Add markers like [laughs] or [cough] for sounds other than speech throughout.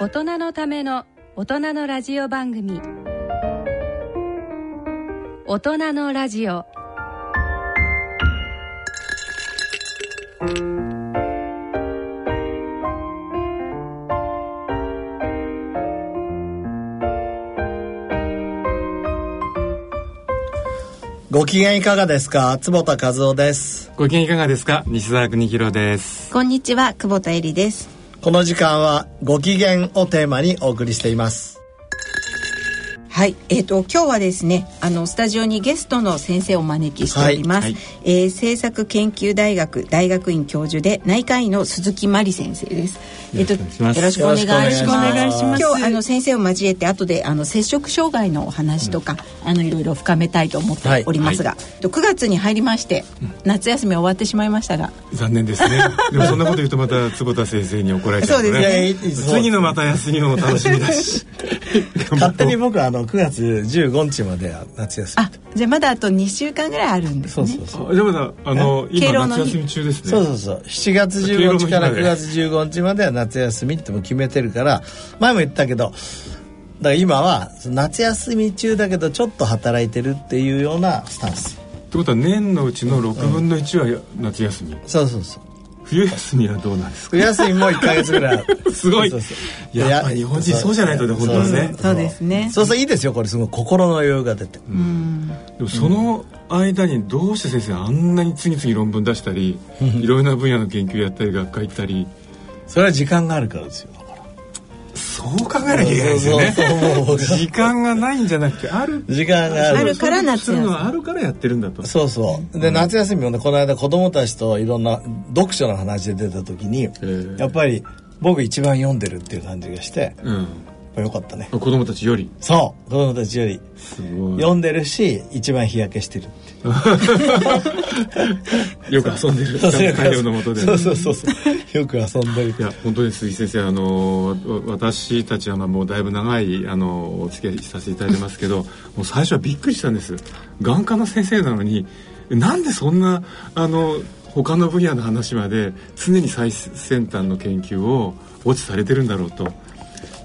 大人のための大人のラジオ番組。大人のラジオ。ご機嫌いかがですか？坪田和夫です。ご機嫌いかがですか？西澤邦弘です。こんにちは久保田恵里ですこの時間はご機嫌をテーマにお送りしています。はい、えっ、ー、と今日はですね、あのスタジオにゲストの先生をお招きしております。はいはい、えー、政策研究大学大学院教授で内科医の鈴木真理先生です。えっ、とよろしくお願いします。今日あの先生を交えて後であの摂食障害のお話とか、うん、あのいろいろ深めたいと思っておりますが、はい、9月に入りまして、夏休み終わってしまいましたが、残念ですね。[laughs] でもそんなこと言うとまた坪田先生に怒られちゃう、ね、そうですね。次のまた休みも楽しみだし。[laughs] 勝手に僕はあの9月15日までは夏休み。あじゃあまだあと2週間ぐらいあるんですね。そうそうそう。じゃあまだあの今夏休み中ですね。そうそうそう。7月15日から9月15日までは夏休みっても決めてるから前も言ったけどだから今は夏休み中だけどちょっと働いてるっていうようなスタンス。ってことは年のうちの6分の1は夏休み、うん、そうそうそう冬休みはどうなんですか？冬休みも1か月ぐらい。[laughs] すごい。そうそういや日本人そうじゃないとね本当はね。そうですね。そうそういいですよこれ。すごい心の余裕が出て。うん。でもその間にどうして先生あんなに次々論文出したり [laughs] いろいろな分野の研究やったり学会行ったり。それは時間があるからですよそう考えなきゃいけないですよね。時間がないんじゃなくてある時間がある。から夏休み。あるからやってるんだと。そうそう。で、夏休みもねこの間子供たちといろんな読書の話で出た時にやっぱり僕一番読んでるっていう感じがして、うん、よかったね。子供たちより？そう子供たちより。読んでるし一番日焼けしてる [laughs] よく遊んでる。太陽の下でそうそうそうそう。よく遊んでる。いや本当に鈴木先生あの私たちはもうだいぶ長いあのお付き合いさせていただいてますけどもう最初はびっくりしたんです。眼科の先生なのになんでそんなあの他の分野の話まで常に最先端の研究をウォッチされてるんだろうと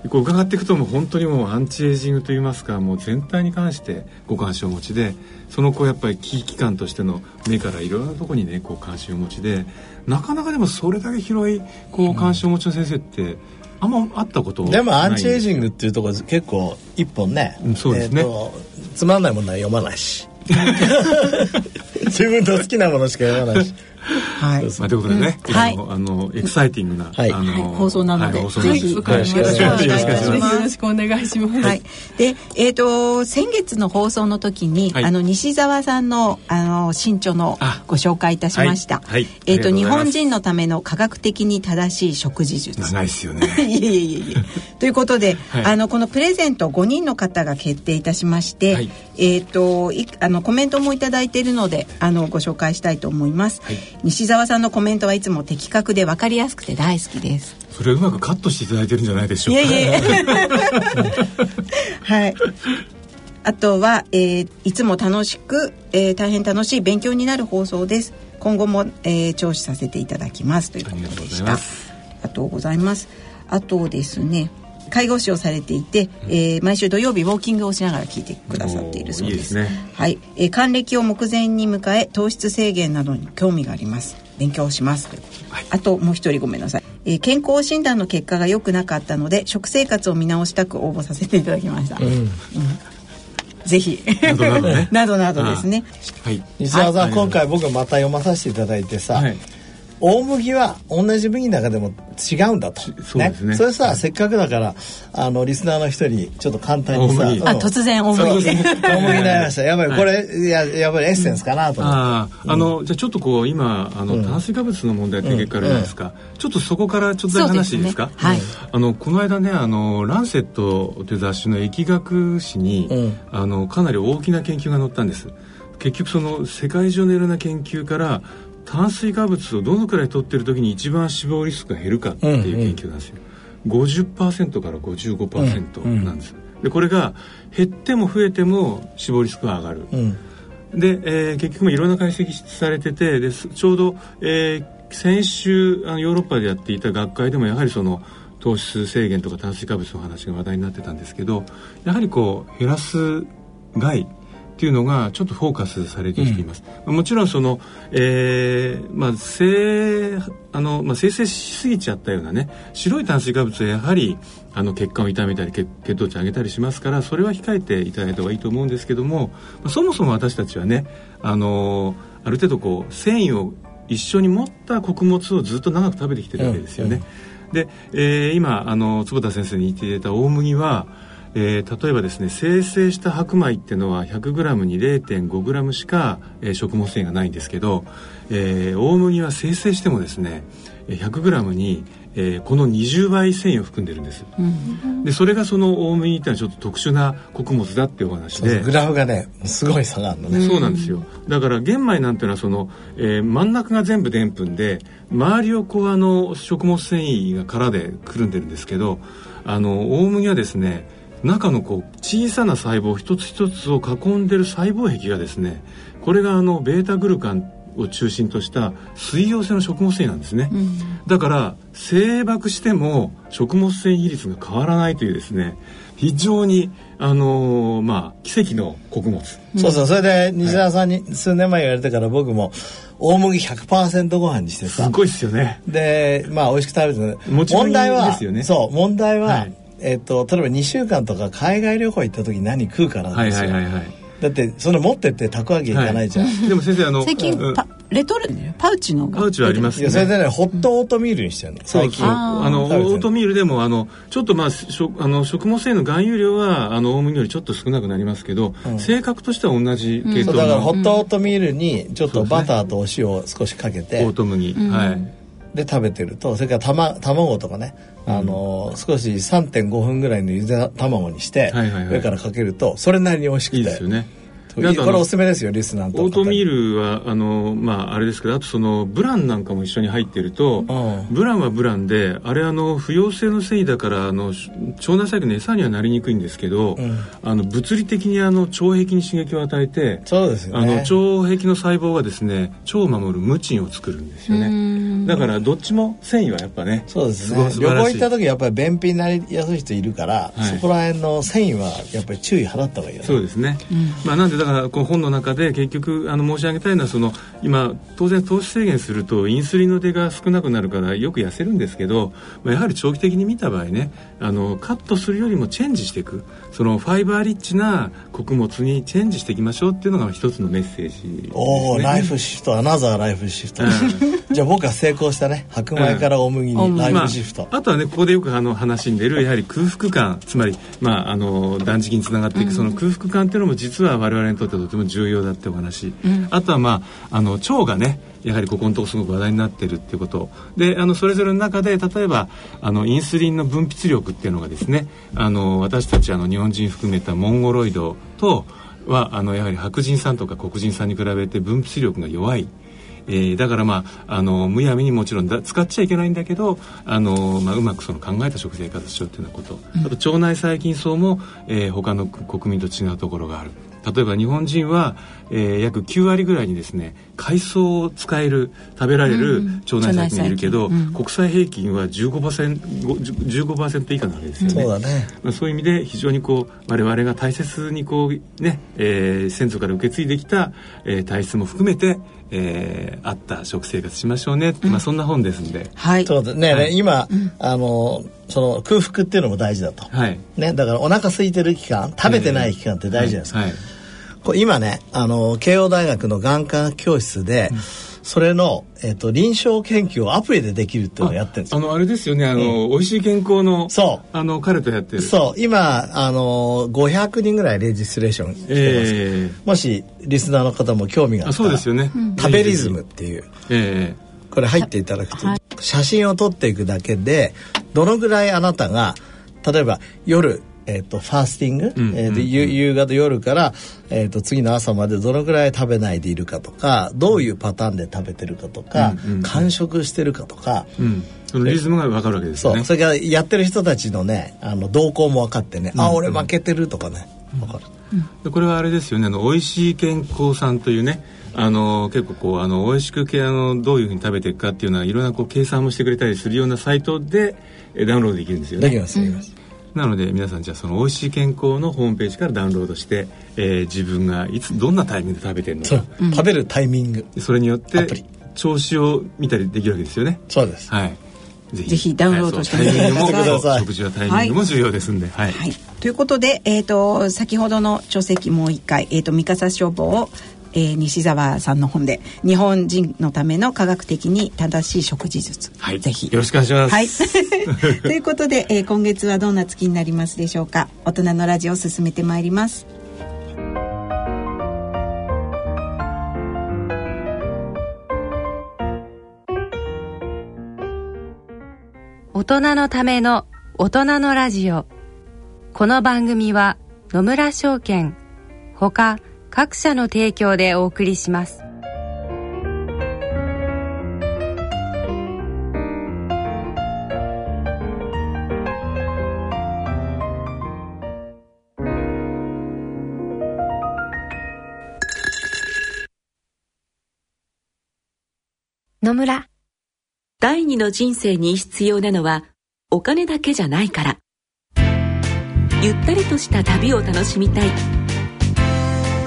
こう伺っていくともう本当にもうアンチエイジングといいますかもう全体に関してご関心をお持ちでそのこうやっぱり危機感としての目からいろんなところにねこう関心をお持ちでなかなかでもそれだけ広いこう関心をお持ちの先生って、あんまあったことでもアンチエイジングっていうところ結構一本ね、うん、そうですね、えー、つまんないものは読まないし。[laughs] 自分の好きなものしか読まないしはい。まあということでね、はい、あのエキサイティングな、はい、あの放送なので、ぜひよろしくお願いします。よろしくお願いします。はい。で、えっ、と先月の放送の時に、あの西澤さんのあの新著のご紹介いたしました。はい。えっ、と日本人のための科学的に正しい食事術。長いですよね。[laughs] いえいえいえ。ということで、あのこのプレゼント5人の方が決定いたしまして、えっ、といあのコメントもいただいているので、あのご紹介したいと思います。西澤さんのコメントはいつも的確で分かりやすくて大好きです。それうまくカットしていただいてるんじゃないでしょうか。いえいえ。[laughs] はい。あとは、えー、いつも楽しく、えー、大変楽しい勉強になる放送です。今後も、えー、聴取させていただきます。ということでした。ありがとうございます。あとですね介護士をされていて、えー、毎週土曜日ウォーキングをしながら聞いてくださっているそうです。いいですね、はい、えー、還暦を目前に迎え糖質制限などに興味があります。勉強します。はい、あともう一人ごめんなさい。えー、健康診断の結果が良くなかったので食生活を見直したく応募させていただきました。うん、うんぜひなどなどね [laughs] などなどですね。はい。西澤さん、はい、今回僕また読まさせていただいてさ、はい、大麦は同じ麦の中でも違うんだと。そうですね。ねそれさ、せっかくだから、あの、リスナーの人に、ちょっと簡単にさ。あ、突然大麦。大麦になりました。やっぱりこれ、い、や、やっぱりエッセンスかなと思って。ああ、の、じゃあちょっとこう、今、あの、炭水化物の問題って結構あるじゃないですか。ちょっとそこからちょっとだけ話いいですか？はい。あの、この間ね、あの、ランセットという雑誌の疫学誌に、あの、かなり大きな研究が載ったんです。結局その世界中のいろんな研究から炭水化物をどのくらい取ってる時に一番死亡リスクが減るかっていう研究なんですよ、うんうん、50%から55%なんです、うんうん、でこれが減っても増えても死亡リスクが上がる、うん、で、えー、結局もいろんな解析されててでちょうど、えー、先週あのヨーロッパでやっていた学会でもやはりその糖質制限とか炭水化物の話が話題になってたんですけどやはりこう減らす害っていうのがちょっとフォーカスされてきています、うん、もちろんその、えーまあ、生あの、まあ、生成しすぎちゃったようなね白い炭水化物はやはりあの血管を痛めたり血血糖値上げたりしますからそれは控えていただいた方がいいと思うんですけども、まあ、そもそも私たちはねあのある程度こう繊維を一緒に持った穀物をずっと長く食べてきてるわけですよね。うん。うん、で、えー、今あの坪田先生に言っていただいた大麦はえー、例えばですね生成した白米っていうのは 100g に 0.5g しか、えー、食物繊維がないんですけど、えー、大麦は生成してもですね 100g に、えー、この20倍繊維を含んでるんです、うん、でそれがその大麦っていうのはちょっと特殊な穀物だっていうお話で。グラフがねすごい差があるのね。そうなんですよ。だから玄米なんていうのはその、えー、真ん中が全部でんぷんで周りをこうあの食物繊維が殻でくるんでるんですけどあの大麦はですね中のこう小さな細胞一つ一つを囲んでる細胞壁がですねこれがあのベータグルカンを中心とした水溶性の食物繊維なんですね、うん、だから生爆しても食物繊維比率が変わらないというですね非常にあのー、まあ奇跡の穀物、うん、そうそうそれで西田さんに数年前言われてから僕も大麦100%ご飯にしてさ。すごいっすよね。でまあ美味しく食べて問題は、ね、そう問題は、はいえっと、例えば2週間とか海外旅行行った時に何食うかなんですよ。はいはいはいはい。だってその持ってってたこ揚げいかないじゃん、はい、でも先生あの [laughs] 最近、うん、レトルパウチのパウチはありますね。それでね。ホットオートミールにしてるの、最近。あのオートミールでもあのちょっとまああの食物繊維の含有量はあの大麦よりちょっと少なくなりますけど、うん、性格としては同じ系統、うん、だからホットオートミールにちょっとバターとお塩を少しかけて、オート麦、はいで食べてるとそれからた、ま、卵とかね、あのー、少し3.5分ぐらいのゆで卵にして、はいはいはい、上からかけるとそれなりに美味しくて。いいですよねこれおすすめですよリスナーオートミールはあのまああれですけどあとそのブランなんかも一緒に入ってるとブランはブランであれあの不溶性の繊維だからあの腸内細菌の餌にはなりにくいんですけど、うん、あの物理的にあの腸壁に刺激を与えてそうですよ、ね、あの腸壁の細胞がですね腸を守るムチンを作るんですよね。だからどっちも繊維はやっぱねそうですね。旅行行った時やっぱり便秘になりやすい人いるから、はい、そこら辺の繊維はやっぱり注意払った方がいいよね。そうですね、うん、まあなんでだからこの本の中で結局あの申し上げたいのはその今当然糖質制限するとインスリンの出が少なくなるからよく痩せるんですけど、まあ、やはり長期的に見た場合ねあのカットするよりもチェンジしていく。そのファイバーリッチな穀物にチェンジしていきましょうっていうのが一つのメッセージ、ね、おおライフシフトアナザーライフシフト、[laughs] じゃあ僕は成功したね。白米から大麦にライフシフト、まあ、あとはねここでよくあの話に出るやはり空腹感。つまり、まあ、あの断食につながっていくその空腹感っていうのも実は我々にとってとても重要だってお話、うん、あとはまああの腸がねやはりここのとこすごく話題になってるっていうこと。であのそれぞれの中で例えばあのインスリンの分泌力っていうのがですねあの私たちあの日本人含めたモンゴロイドとはあのやはり白人さんとか黒人さんに比べて分泌力が弱い。えー、だからまああのむやみにもちろんだ使っちゃいけないんだけどあの、まあ、うまくその考えた食生活しようっていうようなこと、あと腸内細菌層も、えー、他の国民と違うところがある例えば日本人は、えー、約9割ぐらいにですね海藻を使える食べられる腸内細菌がいるけど、うん、国際平均は 15%, 15以下なわけですよね。そうだね、まあ、そういう意味で非常にこう我々が大切にこうね、えー、先祖から受け継いできた、えー、体質も含めてえー、あった食生活しましょうね、うん、まあそんな本ですんで、はい、そうですね、はい、今、うん、あのその空腹っていうのも大事だと、はい、ね、だからお腹空いてる期間食べてない期間って大事じゃないですか、えーはい今ねあの慶応大学の眼科教室で、うん、それの、えーと、臨床研究をアプリでできるっていうのをやってるんですあのあれですよねあの、うん、美味しい健康のそう。あの彼とやってる。そう。今あの500人ぐらいレジストレーションしてます、えー、もしリスナーの方も興味があったらそうですよね。食べリズムっていう、えー、これ入っていただくと、はい、写真を撮っていくだけでどのぐらいあなたが例えば夜えーと、ファースティング、うん。えー、で夕方夜から、えーと、次の朝までどのぐらい食べないでいるかとかどういうパターンで食べてるかとか、うんうん、完食してるかとか、うん、そのリズムが分かるわけですね。そう。それからやってる人たちのねあの動向も分かってね、うん、あ俺負けてるとかね。分かる、うん、これはあれですよね。あの美味しい健康さんというねあの結構こうあの美味しくあのどういうふうに食べていくかっていうのはいろんなこう計算もしてくれたりするようなサイトでダウンロードできるんですよね。できますできます、なので皆さんじゃあその美味しい健康のホームページからダウンロードして、えー、自分がいつどんなタイミングで食べてるのか、う。ん、食べるタイミング。それによって調子を見たりできるわけですよね。そうです。はい。ぜひダウンロードしてみてください。食事はタイミングも重要ですんで、はい、はい、ということで、えーと、先ほどの書籍もう一回、えーと、三笠消防をえー、西澤さんの本で日本人のための科学的に正しい食事術、はい、ぜひ。よろしくお願いします、はい、[laughs] ということで、えー、今月はどんな月になりますでしょうか。大人のラジオを進めてまいります。大人のための大人のラジオ。この番組は野村証券ほか各社の提供でお送りします。野村。第二の人生に必要なのはお金だけじゃないから。ゆったりとした旅を楽しみたい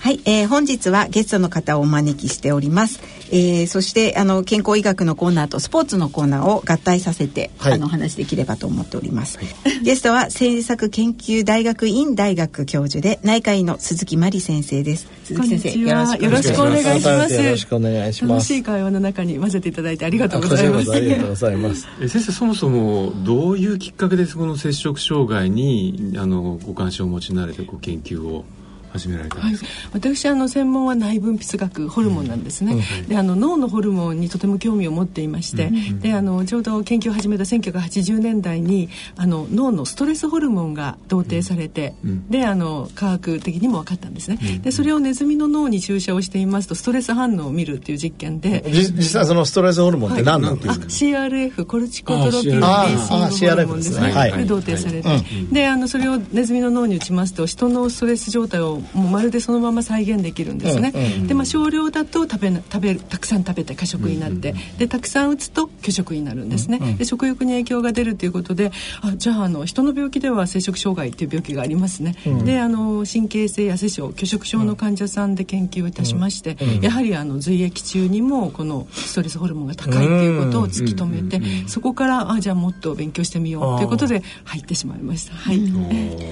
はい、えー、本日はゲストの方をお招きしております。えー、そしてあの健康医学のコーナーとスポーツのコーナーを合体させて、はい、あのお話できればと思っております。はい、ゲストは政策研究大学院大学教授で内科医の鈴木真理先生です。鈴木先生よろしくお願いします。よろしくお願いします。楽しい会話の中に混ぜていただいてありがとうございます。ありがとうございます。え先生そもそもどういうきっかけでこの接触障害にあのご関心をお持ちになれてご研究を？始められたんですか、はい、私あの専門は内分泌学ホルモンなんですね、うん、であの脳のホルモンにとても興味を持っていまして、うん、であのちょうど研究を始めた1980年代にあの脳のストレスホルモンが同定されて、うん、であの科学的にも分かったんですね、でそれをネズミの脳に注射をしていますとストレス反応を見るっていう実験で実際そのストレスホルモンって何なんですか、はい、CRF コルチコトロピンーシングホルモンですね、はい、同定されて、であのそれをネズミの脳に打ちますと人のストレス状態をもうまるでそのまま再現できるんですね、うんうん、でまあ少量だと食べ食べたくさん食べて過食になって、うんうん、でたくさん打つと拒食になるんですね、うんうん、で食欲に影響が出るということであじゃああの人の病気では摂食障害っていう病気がありますね、うん、であの神経性痩せ症拒食症の患者さんで研究いたしまして、やはりあの髄液中にもこのストレスホルモンが高いっていうことを突き止めて、そこからあじゃあもっと勉強してみようということで入ってしまいました。はい、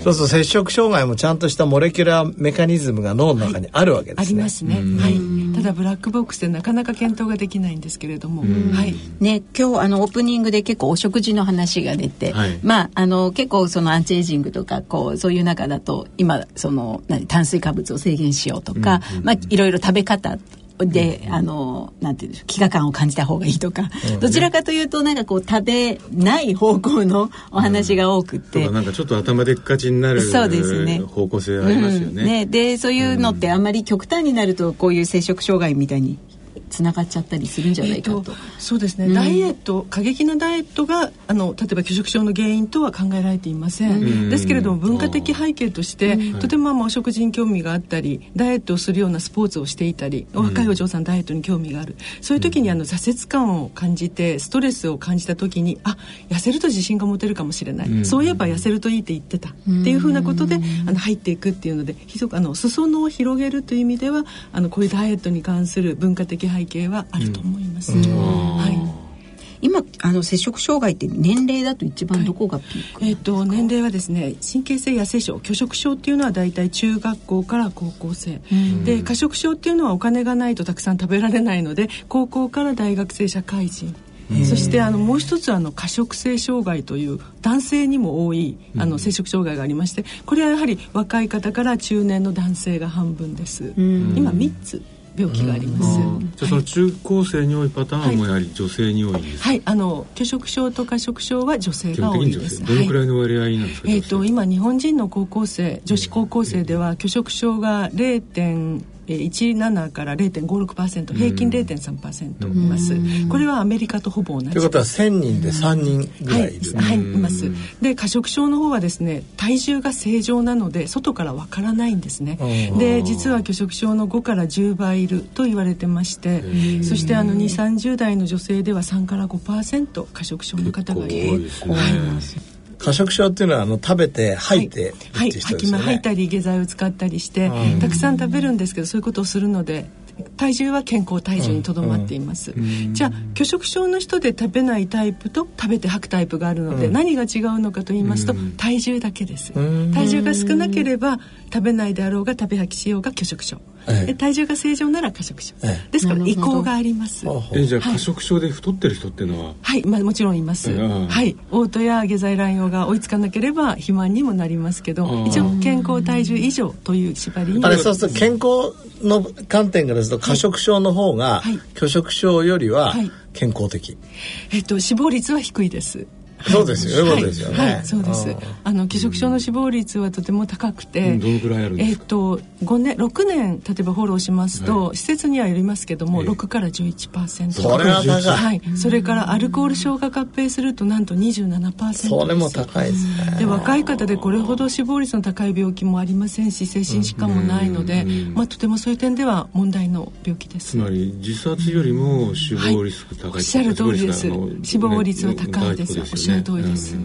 そうそう摂食障害もちゃんとしたモレキュラーメカニニズムが脳の中にあるわけですね。はい、ありますね。はい。ただブラックボックスでなかなか検討ができないんですけれども、はい。ね今日あのオープニングで結構お食事の話が出て、はい、まああの結構そのアンチエイジングとかこうそういう中だと今その何炭水化物を制限しようとか、まあいろいろ食べ方で、あのなんていうんでしょう飢餓感を感じた方がいいとか、どちらかというとなんかこう食べない方向のお話が多くて、うん、なんかちょっと頭でっかちになるそうですね。方向性ありますよね。うん、ね。でそういうのってあんまり極端になるとこういう摂食障害みたいにつながっちゃったりするんじゃないかと。えー、そうですね、うん、ダイエット過激なダイエットがあの例えば拒食症の原因とは考えられていません。うん、ですけれども文化的背景として、うん、とてもまあお食事に興味があったりダイエットをするようなスポーツをしていたり、若いお嬢さんダイエットに興味がある。そういう時にあの挫折感を感じてストレスを感じた時にあ痩せると自信が持てるかもしれない、そういえば痩せるといいって言ってた、っていうふうなことであの入っていくっていうのでひどくあの裾野を広げるという意味ではあのこういうダイエットに関する文化的背景はあると思います。はい。今あの摂食障害って年齢だと一番どこがピーク、はい、えっ、ー、と年齢はですね神経性痩せ症拒食症っていうのは大体中学校から高校生。で過食症っていうのはお金がないとたくさん食べられないので高校から大学生社会人。そしてあのもう一つあの過食性障害という男性にも多いあの摂食障害がありましてこれはやはり若い方から中年の男性が半分です。今3つ病気があります。じゃあその中高生に多いパターンもやはり女性に多いんですはい、あの拒食症と過食症は女性が多いです。どのくらいの割合なんですか？えっ、と今日本人の高校生、女子高校生では拒食症が0.5 17から0.56%平均0.3%います。これはアメリカとほぼ同じ。ということは1000人で3人ぐらいいる、はい、はい、います。で過食症の方はですね体重が正常なので外からわからないんですね。で実は拒食症の5から10倍いると言われてましてそしてあの2 3 0代の女性では3から5%過食症の方がいる、はい過食症っていうのはあの食べて吐いてはい、吐き吐いたり下剤を使ったりして、うん、たくさん食べるんですけどそういうことをするので体重は健康体重にとどまっています、うん。うん、じゃあ拒食症の人で食べないタイプと食べて吐くタイプがあるので、何が違うのかと言いますと、体重だけです。体重が少なければ食べないであろうが食べ吐きしようが拒食症え体重が正常なら過食症、ですから移行があります。えじゃあ過食症で太ってる人っていうのは？はい、まあ、もちろんいます。はい。嘔吐や下剤乱用が追いつかなければ肥満にもなりますけど一応健康体重以上という縛りに。あれそうすると健康の観点からすると過食症の方が、拒食症よりは健康的、えっと死亡率は低いです。そうですよ、そうですよね。はい、そうです。あの拒食症の死亡率はとても高くて、どのくらいあるんですか？えっと五年六年例えばフォローしますと、施設にはよりますけども六から十一パーセント。それは高い。はい。それからアルコール消化合併するとなんと二十七パーセント。それも高いですね。で若い方でこれほど死亡率の高い病気もありませんし、精神疾患もないので、まあとてもそういう点では問題の病気です。つまり自殺よりも死亡リスク高い。おっしゃる通りです。死亡率は高いです。おっしゃる通りです。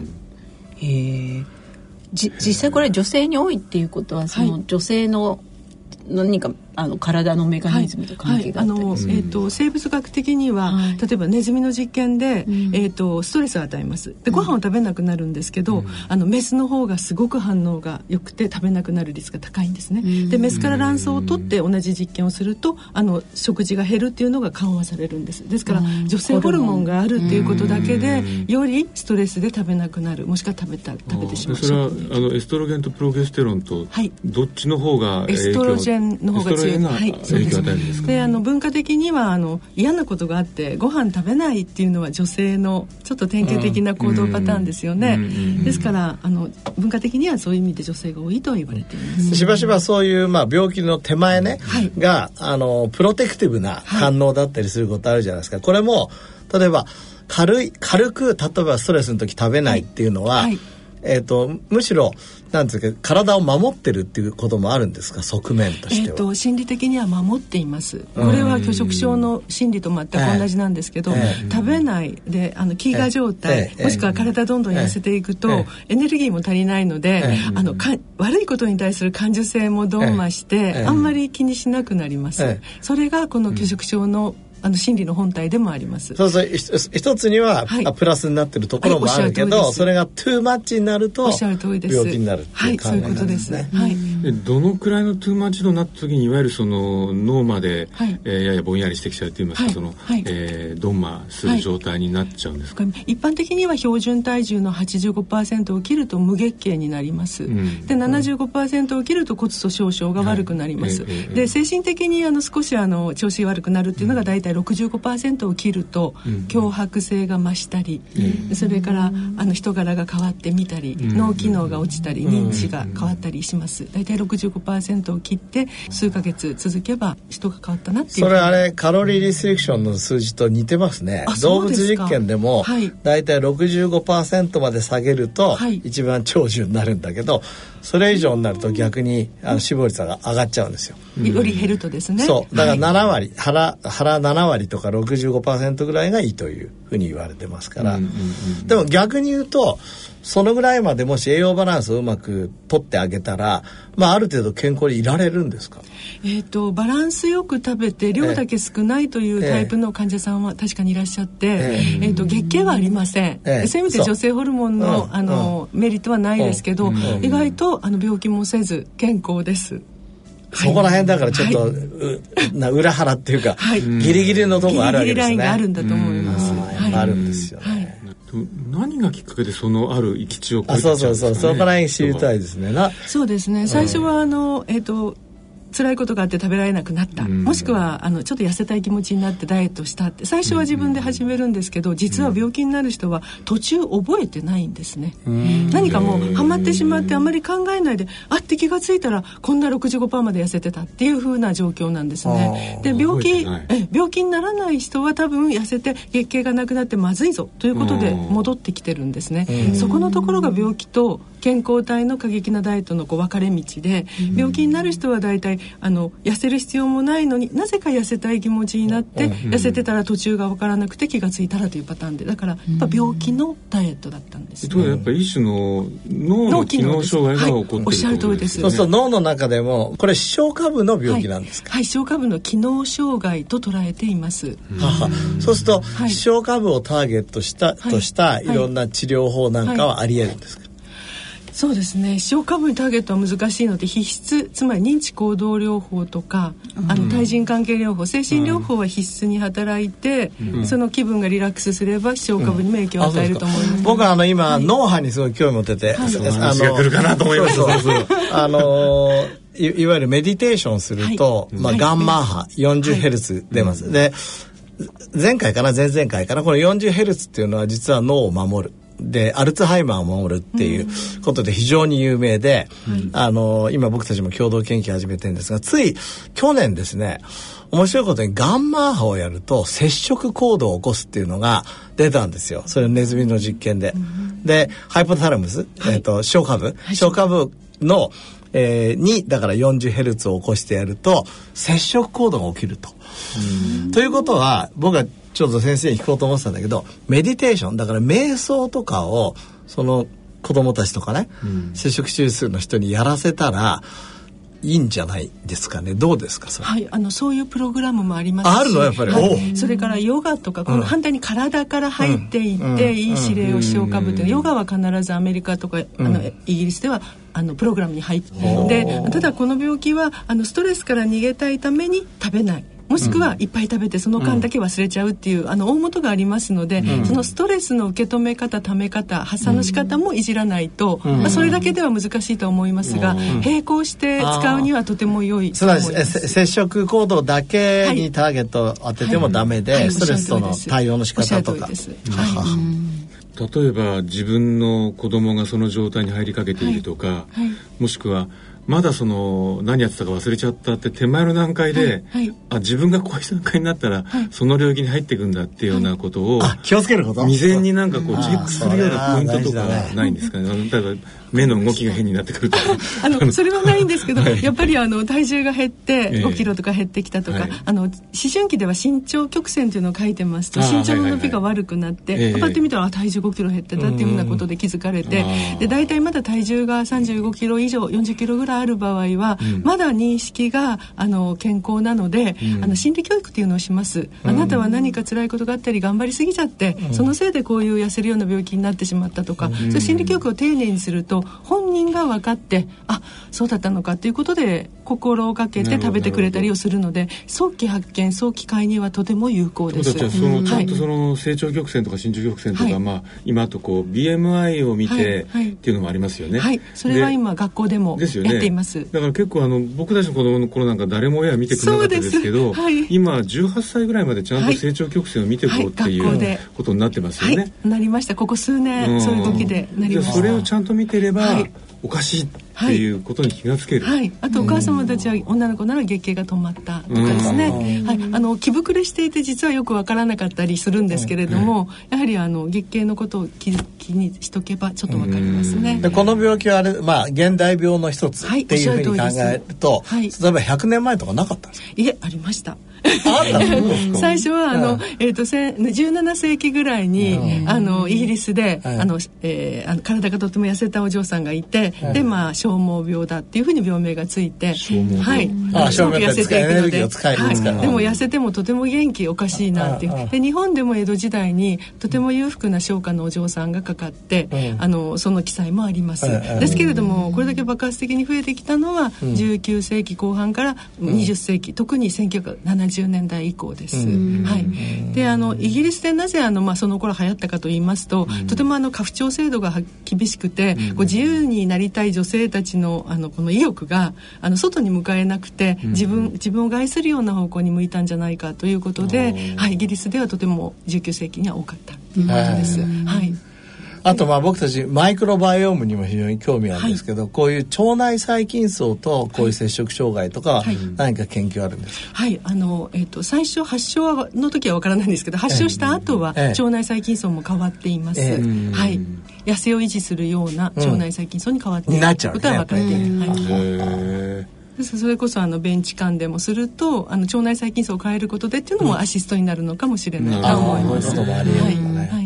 えー、じ実際これ女性に多いっていうことはその女性の何かあの体のメカニズムと関係があったり、はいはい、あの、えーと、生物学的には、はい、例えばネズミの実験で、うん、えーと、ストレスを与えます。でご飯を食べなくなるんですけど、うん、あのメスの方がすごく反応が良くて食べなくなる率が高いんですね、うん、でメスから卵巣を取って同じ実験をするとあの食事が減るっていうのが緩和されるんです。ですから女性ホルモンがあるっていうことだけでよりストレスで食べなくなる。もしくは食べた食べてしまう。それはあのエストロゲンとプロゲステロンと、はい、どっちの方がエストロジェンの方が強い。はい、そうですであの文化的にはあの嫌なことがあってご飯食べないっていうのは女性のちょっと典型的な行動パターンですよね、ですからあの文化的にはそういう意味で女性が多いと言われています。しばしばそういう、まあ、病気の手前ね、はい、があのプロテクティブな反応だったりすることあるじゃないですか、これも例えば軽い軽く例えばストレスの時食べないっていうのは、はい。はいえーと、むしろなんですか体を守ってるっていうこともあるんですか？側面としては、えーと、心理的には守っています。これは拒食症の心理と全く同じなんですけど、えー、食べないであの飢餓状態、えー、もしくは体どんどん痩せていくと、エネルギーも足りないので、あのか悪いことに対する感受性もどんまして、あんまり気にしなくなります、それがこの拒食症のあの心理の本体でもあります。そうそう。一つには、はい、プラスになってるところもあるけど、はい、それがトゥーマッチになると病気になるっていう考えなんですね。はい、どのくらいのトゥーマッチ度になった時にいわゆるその脳まで、はい、えー、ややぼんやりしてきちゃうといいますか、その、はい、えー、ドンマする状態になっちゃうんですか、一般的には標準体重の85%を切ると無月経になります。うん、で75%を切ると骨粗しょう症が悪くなります。で精神的にあの少しあの調子悪くなるっていうのが大体65%を切ると脅迫性が増したり、それからあの人柄が変わってみたり、脳機能が落ちたり認知が変わったりします。大体65%を切って数ヶ月続けば人が変わったなっていう。それあれカロリーリストリクションの数字と似てますね。動物実験でも大体65%まで下げると一番長寿になるんだけど、それ以上になると逆にあの死亡率が上がっちゃうんですよ。より減るとですね。そう。だから7割、腹腹7割とか65%ぐらいがいいというふうに言われてますから、でも逆に言うとそのぐらいまでもし栄養バランスをうまくとってあげたら、まあ、ある程度健康にいられるんですか？えーと、バランスよく食べて量だけ少ないというタイプの患者さんは確かにいらっしゃって、えー、えーと月経はありません、えー、そういう意味で女性ホルモンの,、あのメリットはないですけど、意外とあの病気もせず健康です。そこら辺だからちょっと、はい、な裏腹っていうか、はい、ギリギリのとこあるわけですね。ギリギリラインがあるんだと思います。はい、あるんですよね。はい何がきっかけでそのある生き地を超えてそうそうそう。そこら辺知りたいですね。そうですね。最初はあのえっ、ー、と辛いことがあって食べられなくなった、もしくはあのちょっと痩せたい気持ちになってダイエットしたって最初は自分で始めるんですけど実は病気になる人は途中覚えてないんですね、何かもうハマってしまってあまり考えないであって気が付いたらこんな65%まで痩せてたっていうふうな状況なんですね。で病気え病気にならない人は多分痩せて月経がなくなってまずいぞということで戻ってきてるんですね。そこのところが病気と健康体の過激なダイエットのこう分かれ道で病気になる人は大体あの痩せる必要もないのになぜか痩せたい気持ちになって、痩せてたら途中が分からなくて気が付いたらというパターンでだからやっぱ病気のダイエットだったんです、ね、やっぱ一種の脳の機能障害が起こってる、はい、おっしゃる通りです、そうすると脳の中でもこれ視床下部の病気なんですか？はい、視床下部の機能障害と捉えています、はは。そうすると、視床下部をターゲットした、としたいろんな治療法なんかはありえるんですか、そうですね。視床下部にターゲットは難しいので必須。つまり認知行動療法とか、うん、あの対人関係療法精神療法は必須に働いて、うん、その気分がリラックスすれば視床下部にも影響を与えると思います、うん、僕はあの今、はい、脳波にすごい興味持ってて、はい、あの来るかなと思います。あのいいわゆるメディテーションすると、はい、まあ、ガンマ波 40Hz 出ます、で前回かな前々回かなこの 40Hz っていうのは実は脳を守るでアルツハイマーを守るっていうことで非常に有名で、うん、あの今僕たちも共同研究始めてるんですがつい去年ですね面白いことにガンマ波をやると接触行動を起こすっていうのが出たんですよ。それネズミの実験で。うん、でハイポタラムス、はい、えーと、小株、はい、小株の、えー、にだから 40Hz を起こしてやると接触行動が起きると。ということは僕はちょっと先生に聞こうと思ってたんだけどメディテーションだから瞑想とかをその子供たちとかね、うん、摂食中枢の人にやらせたらいいんじゃないですかね？どうですか？はいあのそういうプログラムもありますし。あるの？やっぱり、はい、それからヨガとかこの反対に体から入っていって、うん、いい指令をしようかぶって、うん、ヨガは必ずアメリカとか、あのイギリスではあのプログラムに入ってでただこの病気はあのストレスから逃げたいために食べないもしくはいっぱい食べてその間だけ忘れちゃうっていう、あの大元がありますので、そのストレスの受け止め方ため方発散の仕方もいじらないと、まあ、それだけでは難しいと思いますが、並行して使うにはとても良いつまり接触行動だけにターゲットを当ててもダメで、ストレスとの対応の仕方とか。例えば自分の子供がその状態に入りかけているとか、はい。はい、もしくはまだその何やってたか忘れちゃったって手前の段階で、はいはい、あ自分がこういう段階になったら、はい、その領域に入っていくんだっていうようなことを、気をつけること。未然になんかこうチェックするようなポイントとかないんですかね。例えば目の動きが変になってくると。かあのそれはないんですけど、はい、やっぱりあの体重が減って5キロとか減ってきたとか、はい、あの思春期では身長曲線というのを書いてますと身長の伸びが悪くなって、はいはい、パッて見たら体重5キロ減ってたっていうふうなことで気づかれてで大体まだ体重が35キロ以上40キロぐらいある場合は、うん、まだ認識があの健康なので、うん、あの心理教育っていうのをします、あなたは何か辛いことがあったり頑張りすぎちゃって、そのせいでこういう痩せるような病気になってしまったとか、そういう心理教育を丁寧にすると本人が分かってあそうだったのかということで心をかけて食べてくれたりをするので早期発見早期介入はとても有効です。そのちゃんとその成長曲線とか身長曲線とか、はい、まあ今とこう BMI を見て、っていうのもありますよね。はい、それは今学校でもやっています。だから結構あの僕たちの子供の頃なんか誰も親は見てくれなかったですけど、[laughs] はい、今18歳ぐらいまでちゃんと成長曲線を見ていこうっていう、ことになってますよね。なりました。ここ数年、そういう動きでなりました。それをちゃんと見てれば、おかしいっていうことに気がつける、はい、はい、あとお母様たちは女の子なら月経が止まったとかですね、はい、あの気膨れしていて実はよくわからなかったりするんですけれども、やはりあの月経のことを気気にしとけばちょっとわかりますね。でこの病気はあれ、まあ、現代病の一つっていうふうに考えると、はい、例えば100年前とかなかったんですか？いえありました最初はあの、えーと、17世紀ぐらいに、あのイギリスで、あのえー、あの体がとても痩せたお嬢さんがいて、でまあ消耗病だっていうふうに病名がついてはい。すごく痩せていくので、はい、でも痩せてもとても元気おかしいなっていう。で日本でも江戸時代にとても裕福な商家のお嬢さんがかかって、あのその記載もあります、ですけれどもこれだけ爆発的に増えてきたのは、19世紀後半から20世紀、特に1970年代以降です、はい、であのイギリスでなぜあの、まあ、その頃流行ったかと言いますと、とてもあの家父長制度が厳しくて、こう自由になりたい女性たちのあのこの意欲があの外に向かえなくて自分自分を害するような方向に向いたんじゃないかということで、はい、イギリスではとても19世紀には多かったということです。はいあとまあ僕たちマイクロバイオームにも非常に興味あるんですけど、はい、こういう腸内細菌層とこういう摂食障害とかは何か研究あるんですか？はい、あの、えっ、ー、と最初発症の時はわからないんですけど発症した後は腸内細菌層も変わっています、えー、はい。痩せを維持するような腸内細菌層に変わっている、うん、ことは分かっている、はいそれこそあのベンチ間でもするとあの腸内細菌層を変えることでっていうのもアシストになるのかもしれないと思います。うん、はい、はい。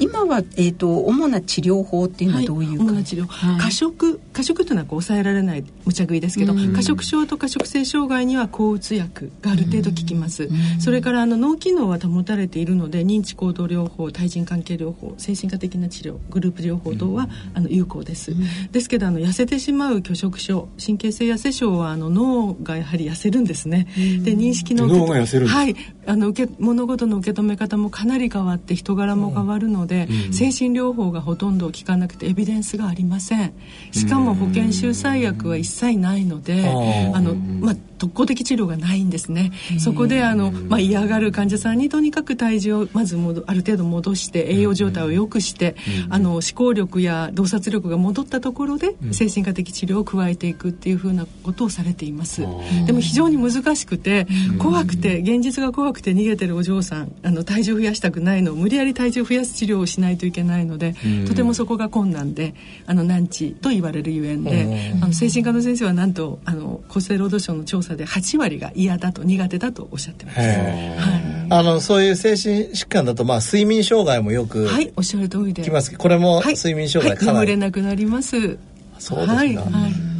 今は、えーと、主な治療法っていうのはどういう、はい、主な治療、はい、過食過食というのはこう抑えられない無茶食いですけど、過食症と過食性障害には抗うつ薬がある程度効きます、それからあの脳機能は保たれているので認知行動療法対人関係療法精神科的な治療グループ療法等は、あの有効です、ですけどあの痩せてしまう拒食症神経性痩せ症はあの脳がやはり痩せるんですね、で認識の脳が痩せるはい。あの受け物事の受け止め方もかなり変わって人柄も変わるので、うん、精神療法がほとんど効かなくてエビデンスがありません。しかも保険収載薬は一切ないので、あのまあ特効的治療がないんですね。そこであの、まあ、嫌がる患者さんにとにかく体重をまずある程度戻して栄養状態を良くして、あの思考力や洞察力が戻ったところで精神科的治療を加えていくっていうふうなことをされています。でも非常に難しくて怖くて現実が怖くて逃げてるお嬢さんあの体重増やしたくないの無理やり体重増やす治療をしないといけないのでとてもそこが困難であの難治と言われるゆえんであの精神科の先生はなんとあの厚生労働省の調査査で8割が嫌だと苦手だとおっしゃってます、はい、あのそういう精神疾患だと、まあ、睡眠障害もよくはいおっしゃる通りで。きますこれも睡眠障害かなり、はい、眠れなくなります。そうですか、はい、はい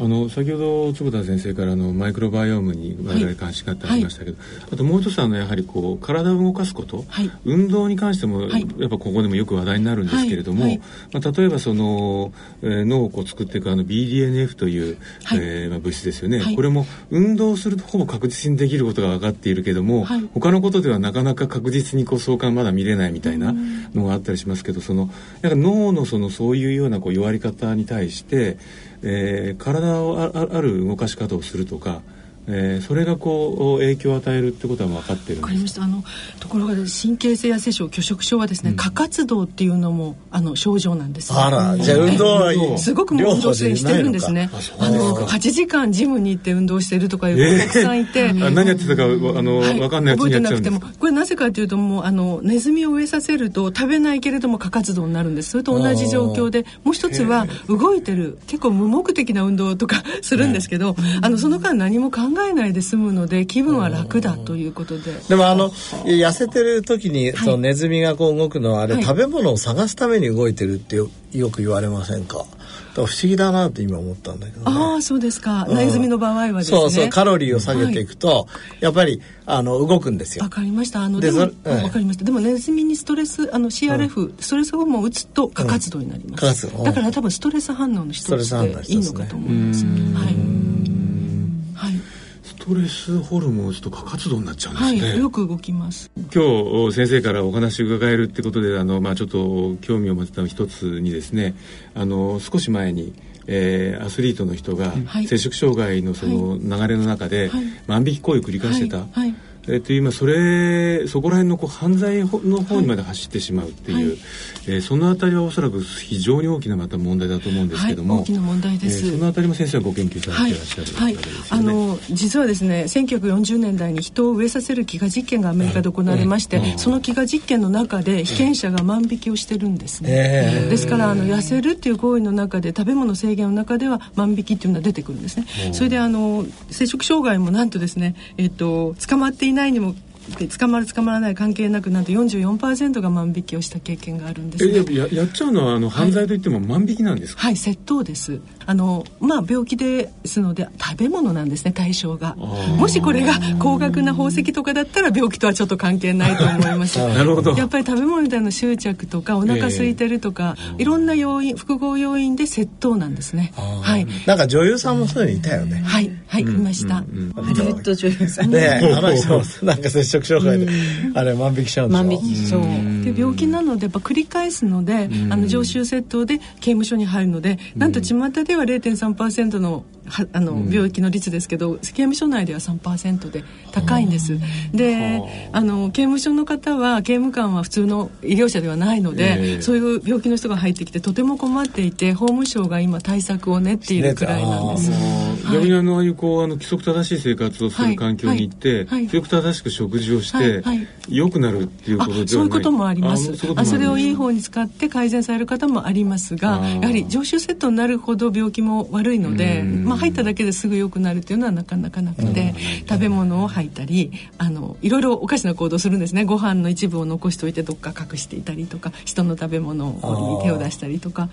あの先ほど坪田先生からのマイクロバイオームに我々関心がありましたけど、はいはい、あともう一つあのやはりこう体を動かすこと、はい、運動に関しても、やっぱここでもよく話題になるんですけれども、まあ、例えばその、えー、脳をこう作っていくあの BDNF という、はい、えー、まあ、物質ですよね、これも運動するとほぼ確実にできることが分かっているけども、他のことではなかなか確実にこう相関まだ見れないみたいなのがあったりしますけどそのなんか脳のそのそういうようなこう弱り方に対してえー、体をある動かし方をするとかえー、それがこう影響を与えるってことは分かってるわかりました。あのところが神経性痩せ症拒食症はですね、うん、過活動っていうのもあの症状なんです、あらじゃあ運動はいい。[laughs] すごく運動してるんですね。あの8時間ジムに行って運動してるとかいう子たくさんいて、[laughs] えー、何やってたかあの、はい、分かんない覚えてなくてもこれなぜかというともうあのネズミを植えさせると食べないけれども過活動になるんです。それと同じ状況でもう一つは動いてる結構無目的な運動とか [laughs] するんですけど、あのその間何も考えないで済むので気分は楽だということで。でもあの痩せてる時にそのネズミがこう動くのはあれ、食べ物を探すために動いてるってよく言われませんか？不思議だなって今思ったんだけど、ね、ああそうですか、ネズミの場合はですね。そうそうカロリーを下げていくと、はい、やっぱりあの動くんですよ。わかりました。あのでもわ、かりました。でもネズミにストレスあの CRF、うん、ストレスホルモンを打つと過活動になります、うん、だから多分ストレス反応の一つでいいのかと思います、はい。ストレスホルモンと過活動になっちゃうんですね、はい、よく動きます。今日先生からお話伺えるってことであの、まあ、ちょっと興味を持ってた一つにですねあの少し前にえー、アスリートの人が摂食障害のその流れの中で万引き行為を繰り返してた、えー、と今それそこら辺のこう犯罪の方にまで走ってしまうっていう、はい、えー、そのあたりはおそらく非常に大きなまた問題だと思うんですけども、はい、大きな問題です、えー、そのあたりも先生はご研究されていらっしゃる、はい、はい、あの実はですね1940年代に人を植えさせる飢餓実験がアメリカで行われまして、はい、その飢餓実験の中で被験者が万引きをしてるんですね、えー、ですからあの痩せるっていう行為の中で食べ物制限の中では万引きっていうのは出てくるんですね。それであの摂食障害もなんとですねえっ、と捕まっていないにもで捕まる捕まらない関係なくなんと44%が万引きをした経験があるんです、ね、ややっちゃうのはあの犯罪といっても万引きなんですか、はい、はい、窃盗です。あのまあ病気ですので食べ物なんですね対象が。もしこれが高額な宝石とかだったら病気とはちょっと関係ないと思います。[laughs] なるほど。やっぱり食べ物みたいな執着とかお腹空いてるとか、えー、いろんな要因複合要因で窃盗なんですね。はい。なんか女優さんもそういうのいたよね。はいはいいました、ハリウッド女優さん。ね [laughs] あの人なんか摂食障害であれ万引きしちゃうんでしょ？万引きそう。で病気なのでやっぱ繰り返すのであの常習窃盗で刑務所に入るのでなんと巷では0.3%のはあの、病気の率ですけど刑務所内では3%で高いんです。であ。の刑務所の方は刑務官は普通の医療者ではないので、えー、そういう病気の人が入ってきてとても困っていて法務省が今対策を練っているくらいなんです。逆にあのああい。うこうあの規則正しい生活をする環境に行って、はい。はい、規則正しく食事をして、はい、良くなるっていうことではない。そういうこともあります。あそれをいい方に使って改善される方もありますがやはり常習窃盗になるほど病気も悪いので、まあ、入っただけですぐ良くなるっていうのはなかなかなくて、食べ物を吐いたりあのいろいろおかしな行動するんですね。ご飯の一部を残しておいてどっか隠していたりとか人の食べ物に手を出したりとか。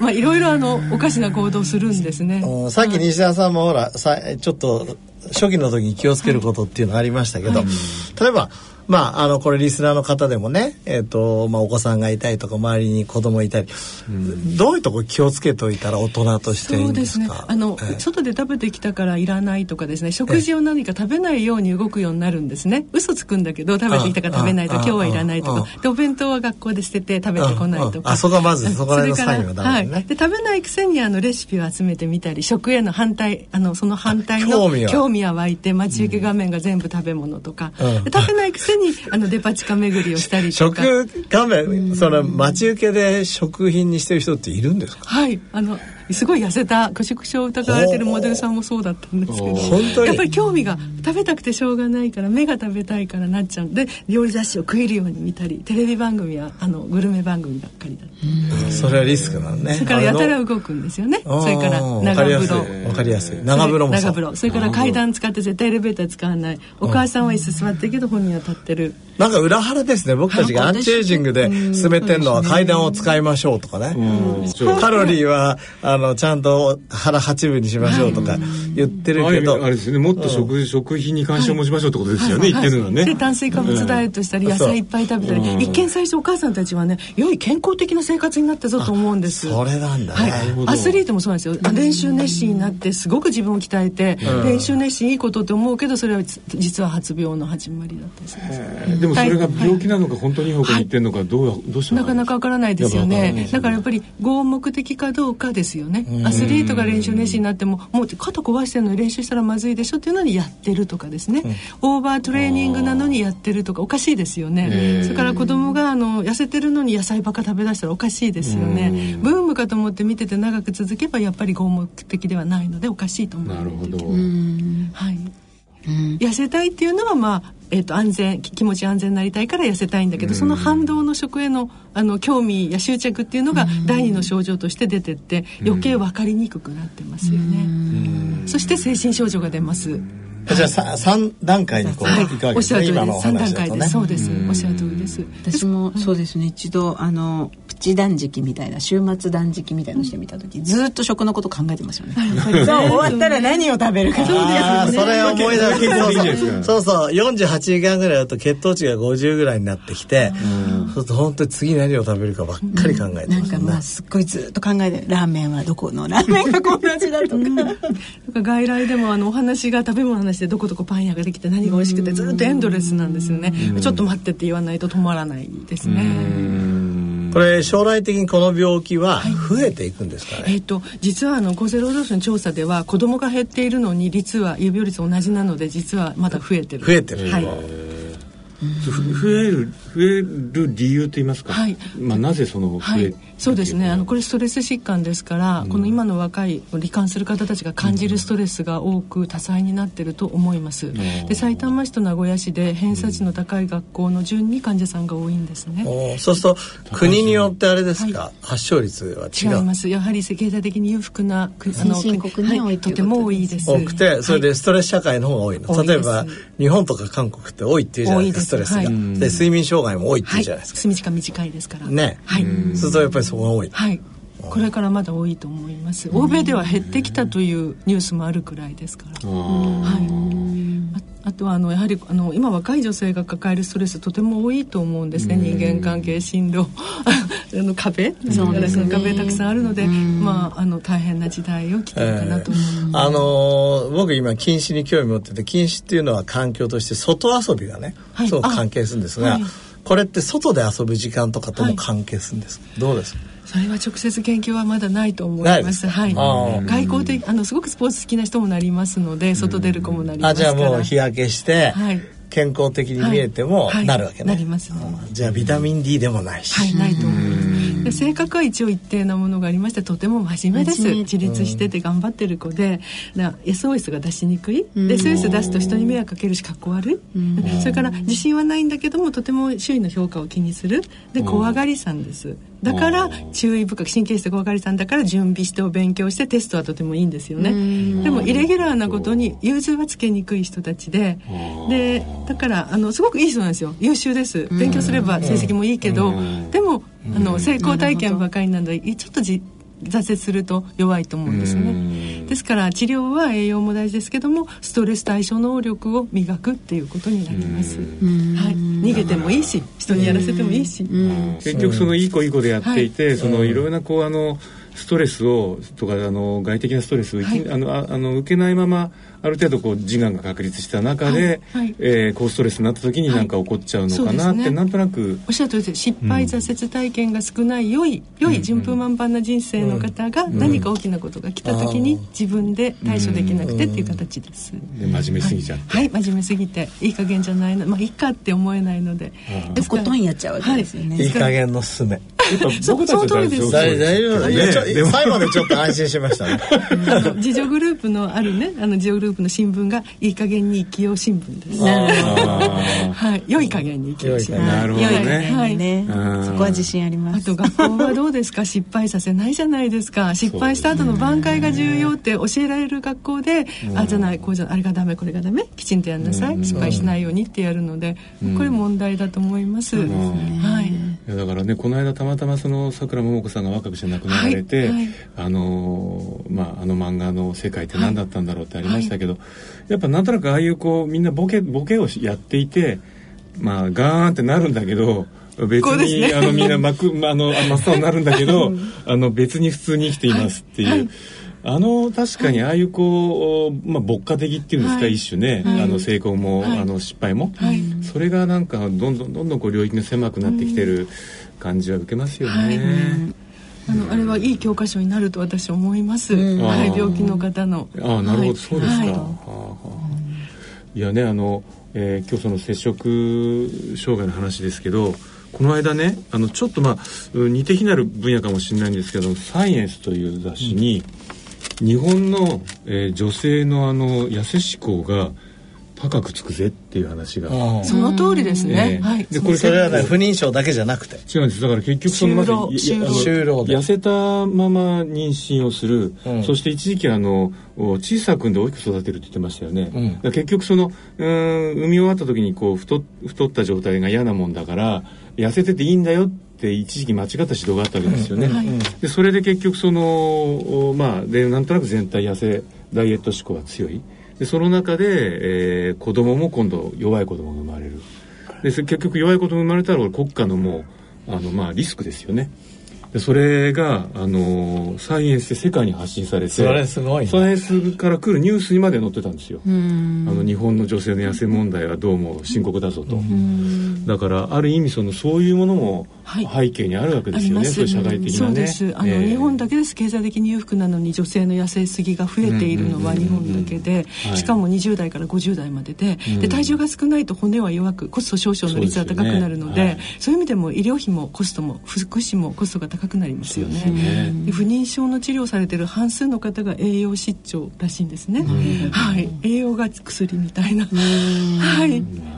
まあいろいろあのおかしな行動するんですね。さっき西田さんもほらさちょっと初期の時に気をつけることっていうのがありましたけど、はい、例えばまあ、あの、これリスナーの方でもね、えっ、ー、と、まあ、お子さんがいたりとか、周りに子供いたり、うん、どういうとこ気をつけといたら大人としていいんですか？そうですね。あの、えー、外で食べてきたからいらないとかですね、食事を何か食べないように動くようになるんですね。嘘つくんだけど、食べてきたから食べないと、今日はいらないとか、で、お弁当は学校で捨てて食べてこないとか。あ、そこはまず、そこら辺のサインはダメね、はい。で、食べないくせに、あの、レシピを集めてみたり、食への反対、あの、その反対の興味は。湧いて、待ち受け画面が全部食べ物とか、うん、食べないくせに、あの、デパ地下巡りをしたりとか。食画面その待ち受けで食品にしてる人っているんですか？はい。あのすごい痩せた過食症を疑われてるモデルさんもそうだったんですけどやっぱり興味が食べたくてしょうがないから目が食べたいからなっちゃうで料理雑誌を食えるように見たりテレビ番組はあのグルメ番組ばっかりだったそれはリスクなのね。それからやたら動くんですよね。それから長風呂。わかりやすい。長風呂も長風呂。それから階段使って絶対エレベーター使わない。お母さんは椅子座ってるけど本人は立ってるなんか裏腹ですね。僕たちがアンチエイジングで進めてるのは階段を使いましょうとかね。カロリーはあのちゃんと腹八分にしましょうとか言ってるけど、あれですね。もっと食,、うん、食品に関心を持ちましょうってことですよね、言ってるのね。で炭水化物ダイエットしたり野菜いっぱい食べたり、一見最初お母さんたちはね良い健康的な生活になったぞと思うんです。それなんだね、アスリートもそうなんですよ。練習熱心になってすごく自分を鍛えて、練習熱心いいことって思うけどそれは実は発病の始まりだったりするでもそれが病気なのか本当にいい方向にいってるのかどうどうしたなかなかわからないですよね。だからやっぱり合目的かどうかですよね。アスリートが練習熱心になってももう肩壊してるのに練習したらまずいでしょっていうのにやってるとかですね、オーバートレーニングなのにやってるとかおかしいですよね。それから子供があの痩せてるのに野菜ばっか食べだしたらおかしいですよね。ブームかと思って見てて長く続けばやっぱり合目的ではないのでおかしいと思うなるほど。はい。痩せたいっていうのはまあえーと、安全気持ち安全になりたいから痩せたいんだけど、その反動の食へのあの興味や執着っていうのが第二の症状として出てって余計分かりにくくなってますよね。そして精神症状が出ます。[laughs] じゃあ三段階にこう、はい、いかがですか、ね、三段階です。そうです。おっしゃる通りです。私もそうですね。一度あのプチ断食みたいな週末断食みたいのしてみた時、ずっと食のこと考えてますよね。そう終わったら何を食べるか。そうですね。それ思い出す。そうそう。四十八時間ぐらいだと血糖値が五十ぐらいになってきて、そうすると本当に次何を食べるかばっかり考えてなんかまあすっごいずっと考えてラーメンはどこのラーメンがこんな味だとか。[laughs] 外来でもあのお話が食べ物の話でどこどこパン屋ができて何が美味しくてずっとエンドレスなんですよね。ちょっと待ってって言わないと止まらないですね。これ将来的にこの病気は増えていくんですかね、えーと、実はあの厚生労働省の調査では子どもが減っているのに率は有病率同じなので実はまだ増えてる。増えてる、はい。増える増える理由と言いますか、はい。まあ、なぜその増え、はい、そうですね。あのこれストレス疾患ですから、うん、この今の若い罹患する方たちが感じるストレスが多く多彩になっていると思います、うん、で埼玉市と名古屋市で偏差値の高い学校の順に患者さんが多いんですね、うん、そうすると国によってあれですか、はい、発症率は違う？違います。やはり経済的に裕福なあの先進国に多い、とても多いです。多くてそれでストレス社会の方が多いの、例えば日本とか韓国って多いっていうじゃないですか。ストレス。が、で睡眠障害も多いっていうじゃないですか、睡眠時間短いですから。ね。はい。そうするとやっぱりそこが多い。はい。これからまだ多いと思います。欧米では減ってきたというニュースもあるくらいですから。はい。あとはあのやはりあの今若い女性が抱えるストレスとても多いと思うんですね。人間関係進路。[laughs] あの壁。そうです、ね、壁たくさんあるのでまああの大変な時代を来てるかなと思います、えー、あの僕今禁止に興味持ってて禁止っていうのは環境として外遊びがね、はい、そう関係するんですが、はい、これって外で遊ぶ時間とかとも関係するんです、はい、どうですか？それは直接研究はまだないと思います。はい。外交的あのすごくスポーツ好きな人もなりますので、外出る子もなりますから。あじゃあもう日焼けして、はい、健康的に見えてもなるわけね。なります、ね、じゃあビタミン D でもないし。はい、ないと思います。で性格は一応一定なものがありましてとても真面目です。自立してて頑張ってる子で。SOS が出しにくい、で SOS 出すと人に迷惑かけるしかっこ悪い、それから自信はないんだけどもとても周囲の評価を気にする。で怖がりさんですだから注意深く神経質怖がりさんだから準備してお勉強してテストはとてもいいんですよね。でもイレギュラーなことに融通はつけにくい人たちででだからあのすごくいい人なんですよ。優秀です。勉強すれば成績もいいけどでもあの成功体験ばかりなのでちょっとじ挫折すると弱いと思うんですね。ですから治療は栄養も大事ですけどもストレス対処能力を磨くっていうことになります、はい、逃げてもいいし人にやらせてもいいし。結局そのいい子いい子でやっていて、はい、そのいろいろなこうあのストレスをとかあの外的なストレスを、はい、あのああの受けないままある程度こう自我が確立した中で、はいはい、えー、高ストレスになった時に何か起こっちゃうのかなって、ね、なんとなく。おっしゃるとりです。失敗、挫折体験が少ない良い良い順風満帆な人生の方が何か大きなことが来た時に自分で対処できなくてっていう形です、で真面目すぎちゃって。はい、真面目すぎていい加減じゃないの。まあいいかって思えないので。とことんやっちゃうわけですよね、い。い加減のすめ僕たち大丈夫。大丈夫。いやちょ最後までちょっと安心しましたね。[laughs] 自助グループのあるねあの自助グループの新聞がいい加減に生きよう新聞です。はい。良い加減に生きよう新聞。なるほどね。はい。ね。そこは自信あります。あと学校はどうですか？失敗させないじゃないですか。失敗した後の挽回が重要って教えられる学校であじゃないこうじゃあれがダメこれがダメきちんとやんなさい。失敗しないようにってやるのでこれ問題だと思います。はい。いやだからねこの間たまたまそのさくらももこさんが若くして亡くなられて、あのまああの漫画の世界って何だったんだろうってありましたけど、はい、やっぱなんとなくああいうこうみんなボケボケをやっていてまあガーンってなるんだけど別に、ね、あのみんなまくあの真っ青になるんだけどあの別に普通に生きていますっていう。あの確かにああいうこう、まあ、牧歌的っていうんですか、はい、一種ね、はい、あの成功も、はい、あの失敗も、それがなんかどんどんどんどんこう領域が狭くなってきてる感じは受けますよね。あのあれはいい教科書になると私思います。はい、病気の方の。あなるほど、そうですか。はあはあ、いやねあの、えー、今日その摂食障害の話ですけど。この間ねあのちょっとまあ似て非なる分野かもしれないんですけど「サイエンス」という雑誌に、日本の、えー、女性のあの痩せ志向が高くつくぜっていう話が。その通りですね、えー、はい、でこれそれはね不妊症だけじゃなくて。違うんです。だから結局そのまず痩せたまま妊娠をする、うん、そして一時期あの小さくんで大きく育てるって言ってましたよね、うん、結局そのうん産み終わった時にこう太太った状態が嫌なもんだから痩せてていいんだよって一時期間違った指導があったわけですよね、うん。はい、でそれで結局そのまあでなんとなく全体痩せダイエット志向が強いでその中で、えー、子供も今度弱い子供が生まれる。で結局弱い子供が生まれたら国家のもうあの、まあ、リスクですよね。でそれが、あのー、サイエンスで世界に発信されてそれすごい、ね、サイエンスから来るニュースにまで載ってたんですよ。あの日本の女性の痩せ問題はどうも深刻だぞと。だからある意味そのそういうものも背景にあるわけですよね、はい、そう社会的な、ね、そうです。あの、えー、日本だけです。経済的に裕福なのに女性の痩せすぎが増えているのは日本だけで、しかも20代から50代まででで体重が少ないと骨は弱くコスト少々の率は高くなるので、ねはい、そういう意味でも医療費もコストも福祉もコストが高くなりますよね、ね、不妊症の治療されてる半数の方が栄養失調らしいんですね、はい、栄養が薬みたいな。はい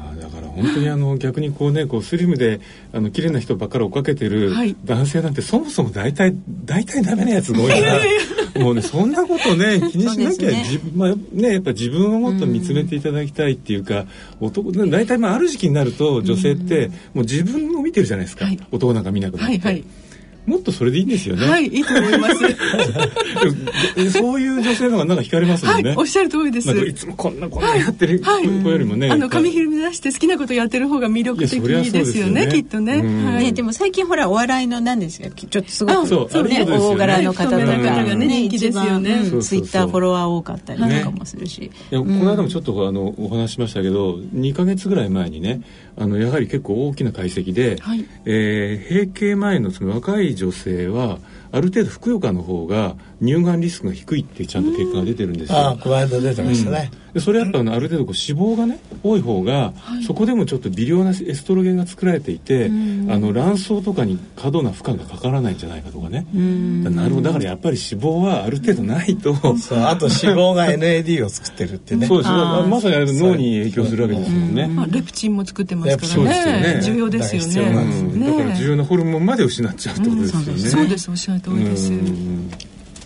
本当にあの逆にこうねこうスリムであの綺麗な人ばっかり追っかけてる男性なんて、そもそも大体大体ダメなやつが多いからもうねそんなことね [laughs] 気にしなきゃ、ね。まあね、やっぱ自分をもっと見つめていただきたいっていうか、うん、男大体まあある時期になると女性って、もう自分を見てるじゃないですか、はい、男なんか見なくなって。はいはいもっとそれでいいんですよね。はい、いいと思います。[laughs] そういう女性の方がなんか惹かれますもんね。はい、おっしゃる通りです。いつもこんなこんなやってる子よりもね。あの髪ひるみ出して好きなことやってる方が魅力的ですよね、きっとね。はい。でも最近ほらお笑いの何ですか、ちょっとすごくそうね大柄の方とかがね人気ですよね。ツイッターフォロワー多かったりとかもするし。いやこの間もちょっとあのお話しましたけど、2か月ぐらい前にね、あのやはり結構大きな解析で、え閉経前のその若い女性はある程度ふくよかの方が乳がんリスクが低いってちゃんと結果が出てるんですよ。ああ、この間出てましたね。うん、それやっぱある程度こう脂肪がね多い方が、はい、そこでもちょっと微量なエストロゲンが作られていて、あの卵巣とかに過度な負荷がかからないんじゃないかとかね。なるほどだからやっぱり脂肪はある程度ないと。そうあと脂肪が NAD を作ってるってね。そうですまさに脳に影響するわけですもんね。まあ、レプチンも作ってますからね。ね重要ですよね。だから重要なホルモンまで失っちゃうってことですよね。そうですおっしゃる通りです。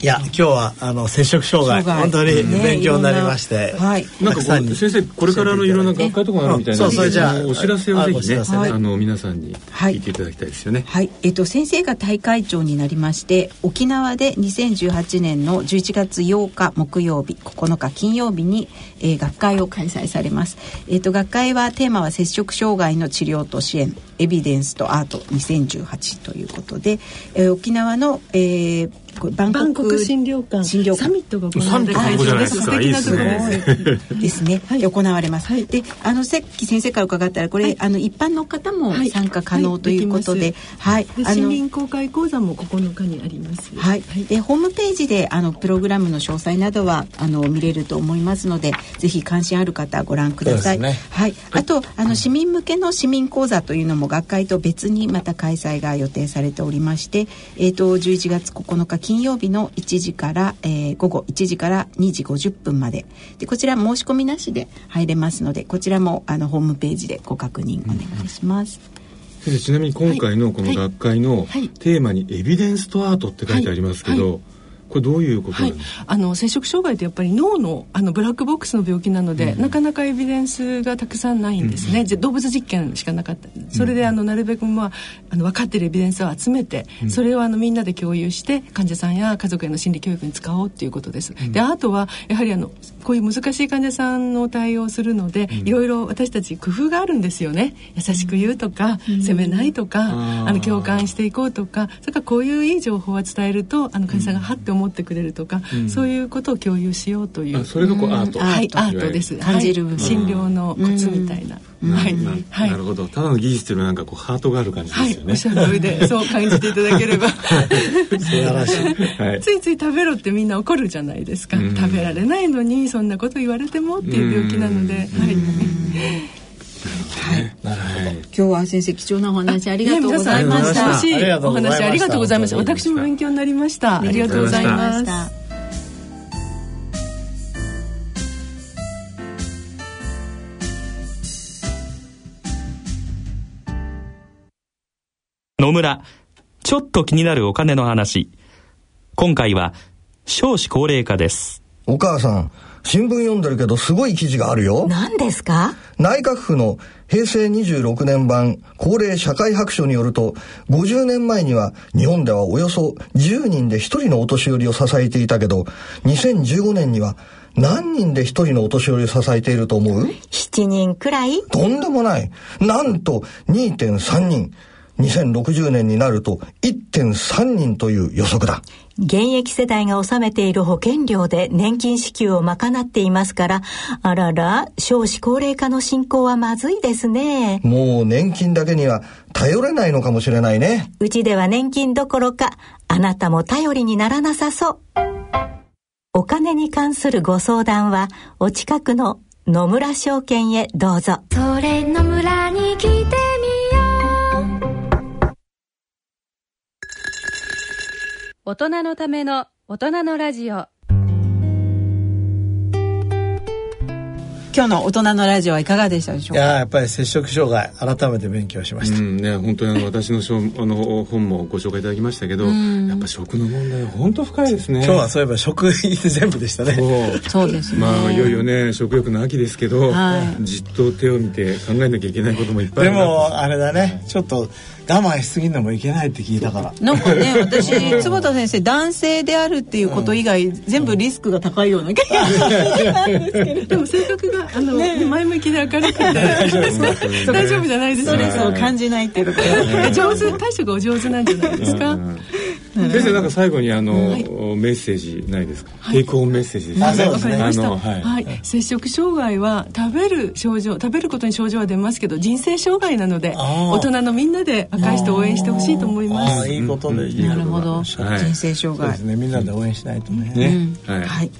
いや今日はあの摂食障害本当に勉強になりまして、はい、なんか先生これからのいろんな学会とかあるみたいなそうそれじゃお知らせをぜひねあの皆さんに聞いていただきたいですよね。はい、えっと先生が大会長になりまして沖縄で2018年の11月8日木曜日9日金曜日に、えー、学会を開催されます。えっと学会はテーマは摂食障害の治療と支援エビデンスとアート2018ということで、えー、沖縄の、えー、バンコク診療館診療サミットが行われた会場です。素敵なところです。ですね。はい、行われます。はい、で、あのさっき先生から伺ったらこれ、はい、あの一般の方も参加可能ということで、はい。あの市民公開講座も9日にあります。はい。でホームページであのプログラムの詳細などはあの見れると思いますので、ぜひ関心ある方ご覧ください。ね、はい。あとあの市民向けの市民講座というのも学会と別にまた開催が予定されておりまして、えっ、ー、と11月9日金曜日の1時から、えー、午後1時から2時50分まで。でこちら申し込みなしで入れますのでこちらもあのホームページでご確認お願いします。先生ちなみに今回のこの学会のテーマに「エビデンスとアート」って書いてありますけど、はいはいこれどういうことなんですか、はい、あの摂食障害ってやっぱり脳のあのブラックボックスの病気なので、うん、なかなかエビデンスがたくさんないんですね、うん、動物実験しかなかった。それであのなるべく、まあ、あの分かっているエビデンスを集めて、うん、それをあのみんなで共有して患者さんや家族への心理教育に使おうっていうことです。であとはやはりあのこういう難しい患者さんの対応するので、いろいろ私たち工夫があるんですよね。優しく言うとか、責めないとかあの共感していこうとかそれからこういういい情報は伝えるとあの患者さんがはって思ってくれるとか、そういうことを共有しようという。それがこうアート、はいアート。です。感じる、診療のコツみたいな、はい、はい、なるほど。ただの技術というのはなんかこうハートがある感じですよね、はい、おっしゃる通りでそう感じていただければ。素晴らしい、ついつい食べろってみんな怒るじゃないですか、食べられないのにそんなこと言われてもっていう病気なので、はい、はい、なるほど。今日は先生貴重なお話ありがとうございました。楽しいお話ありがとうございました。私も勉強になりました。ありがとうございます。野村、ちょっと気になるお金の話。今回は少子高齢化です。お母さん、新聞読んでるけどすごい記事があるよ。何ですか？内閣府の平成26年版高齢社会白書によると、50年前には日本ではおよそ10人で1人のお年寄りを支えていたけど、2015年には何人で1人のお年寄りを支えていると思う ?7 人くらい？とんでもない。なんと2.3人。2060年になると1.3人という予測だ。現役世代が納めている保険料で年金支給を賄っていますから、あらら、少子高齢化の進行はまずいですね。もう年金だけには頼れないのかもしれないね。うちでは年金どころか、あなたも頼りにならなさそう。お金に関するご相談は、お近くの野村証券へどうぞ。それ野村に来て大人のための大人のラジオ。今日の大人のラジオはいかがでしたでしょうか？いややっぱり摂食障害改めて勉強しました、うんね本当にあの私のしょあの本もご紹介いただきましたけど、やっぱ食の問題は本当深いですね。今日はそういえば食全部でしたね。そう。ですね。まあいよいよね食欲の秋ですけど、はい、じっと手を見て考えなきゃいけないこともいっぱいあるでもあれだね。ちょっと我慢しすぎるのもいけないって聞いたから。なんかね [laughs] 私坪田先生男性であるっていうこと以外、うん、全部リスクが高いような気が [laughs] でも性格があの、ね、前向きで明るくて大丈夫じゃないですかストレスを感じないっていうところ。上手対処がお上手なんじゃないですか、先生なんか最後にあの、はい、メッセージないですか、はい、テイクオンメッセージですね。わ、かりました。はい、はい、摂食障害は食べる症状食べることに症状は出ますけど人生障害なので大人のみんなで赤いして応援してほしいと思います。いいことで、なるほど、人生障害。ですね。みんなで応援しないとね。ね。はい。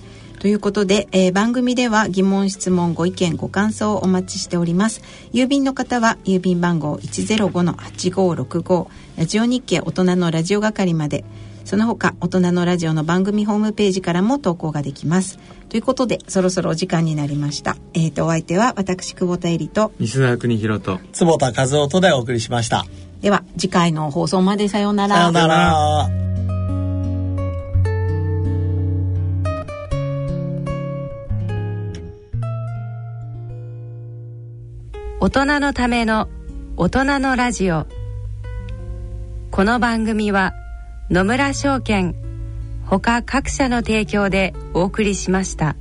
ということで、えー、番組では疑問質問ご意見ご感想をお待ちしております。郵便の方は郵便番号105-8565ラジオ日経大人のラジオ係まで。その他大人のラジオの番組ホームページからも投稿ができます。ということでそろそろお時間になりました。えっ、ー、とお相手は私久保田恵里と西澤邦弘と坪田和夫とでお送りしました。では次回の放送までさようなら。さようなら。大人のための大人のラジオこの番組は野村証券ほか各社の提供でお送りしました。